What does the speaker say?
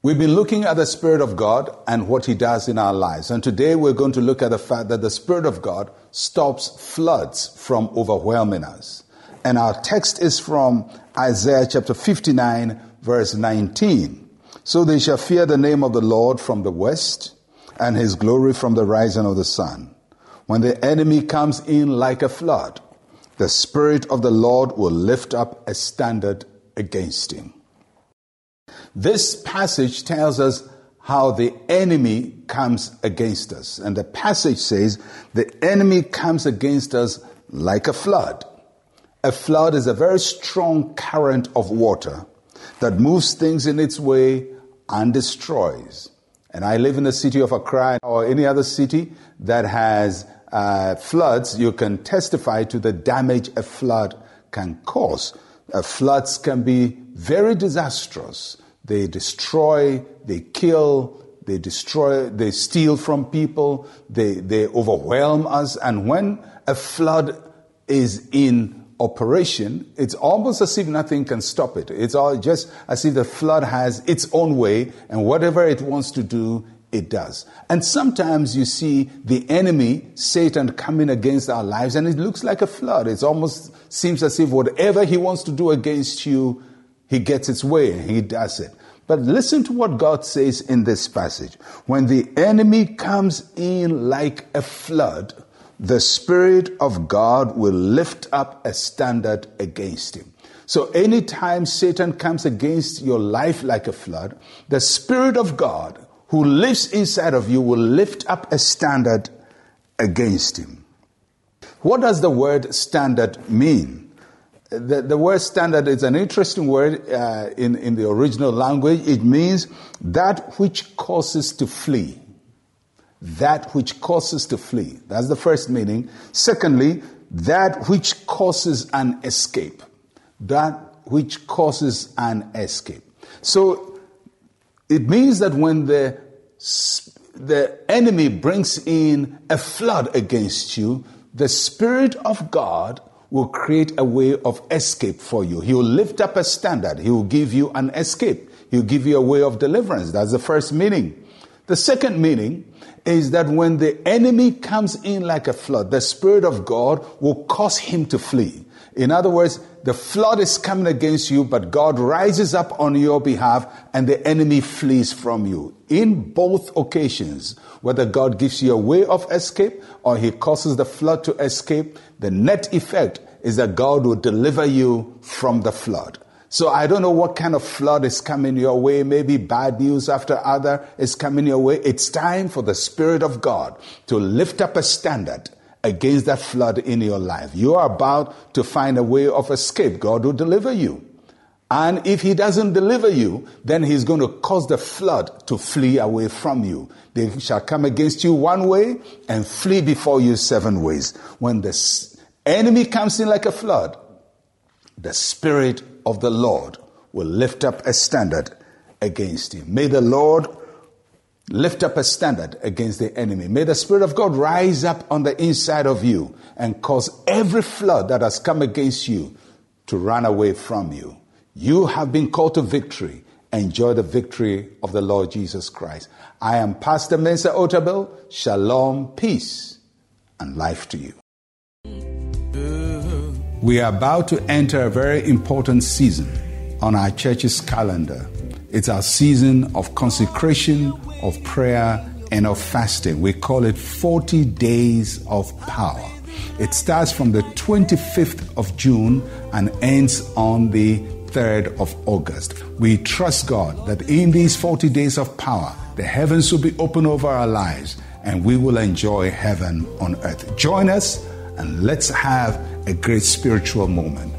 We've been looking at the Spirit of God and what He does in our lives. And today we're going to look at the fact that the Spirit of God stops floods from overwhelming us. And our text is from Isaiah chapter 59, verse 19. So they shall fear the name of the Lord from the west and his glory from the rising of the sun. When the enemy comes in like a flood, the Spirit of the Lord will lift up a standard against him. This passage tells us how the enemy comes against us. And the passage says, the enemy comes against us like a flood. A flood is a very strong current of water that moves things in its way and destroys. And I live in the city of Accra or any other city that has uh, floods. You can testify to the damage a flood can cause. Uh, floods can be very disastrous. They destroy, they kill, they destroy, they steal from people, they, they overwhelm us. And when a flood is in operation, it's almost as if nothing can stop it. It's all just as if the flood has its own way and whatever it wants to do, it does. And sometimes you see the enemy, Satan, coming against our lives and it looks like a flood. It almost seems as if whatever he wants to do against you, he gets its way and he does it. But listen to what God says in this passage. When the enemy comes in like a flood, the Spirit of God will lift up a standard against him. So anytime Satan comes against your life like a flood, the Spirit of God who lives inside of you will lift up a standard against him. What does the word standard mean? The, the word standard is an interesting word uh, in, in the original language. It means that which causes to flee that which causes to flee. That's the first meaning. Secondly, that which causes an escape. That which causes an escape. So it means that when the, the enemy brings in a flood against you, the Spirit of God will create a way of escape for you. He will lift up a standard. He will give you an escape. He'll give you a way of deliverance. That's the first meaning. The second meaning is that when the enemy comes in like a flood, the Spirit of God will cause him to flee. In other words, the flood is coming against you, but God rises up on your behalf and the enemy flees from you. In both occasions, whether God gives you a way of escape or he causes the flood to escape, the net effect is that God will deliver you from the flood. So I don't know what kind of flood is coming your way. Maybe bad news after other is coming your way. It's time for the Spirit of God to lift up a standard against that flood in your life. You are about to find a way of escape. God will deliver you. And if he doesn't deliver you, then he's going to cause the flood to flee away from you. They shall come against you one way and flee before you seven ways. When the enemy comes in like a flood, the Spirit of the Lord will lift up a standard against him. May the Lord lift up a standard against the enemy. May the Spirit of God rise up on the inside of you and cause every flood that has come against you to run away from you. You have been called to victory. Enjoy the victory of the Lord Jesus Christ. I am Pastor Mensa Otabil. Shalom, peace, and life to you. We are about to enter a very important season on our church's calendar. It's our season of consecration, of prayer, and of fasting. We call it 40 Days of Power. It starts from the 25th of June and ends on the 3rd of August. We trust God that in these 40 days of power, the heavens will be open over our lives and we will enjoy heaven on earth. Join us and let's have a great spiritual moment.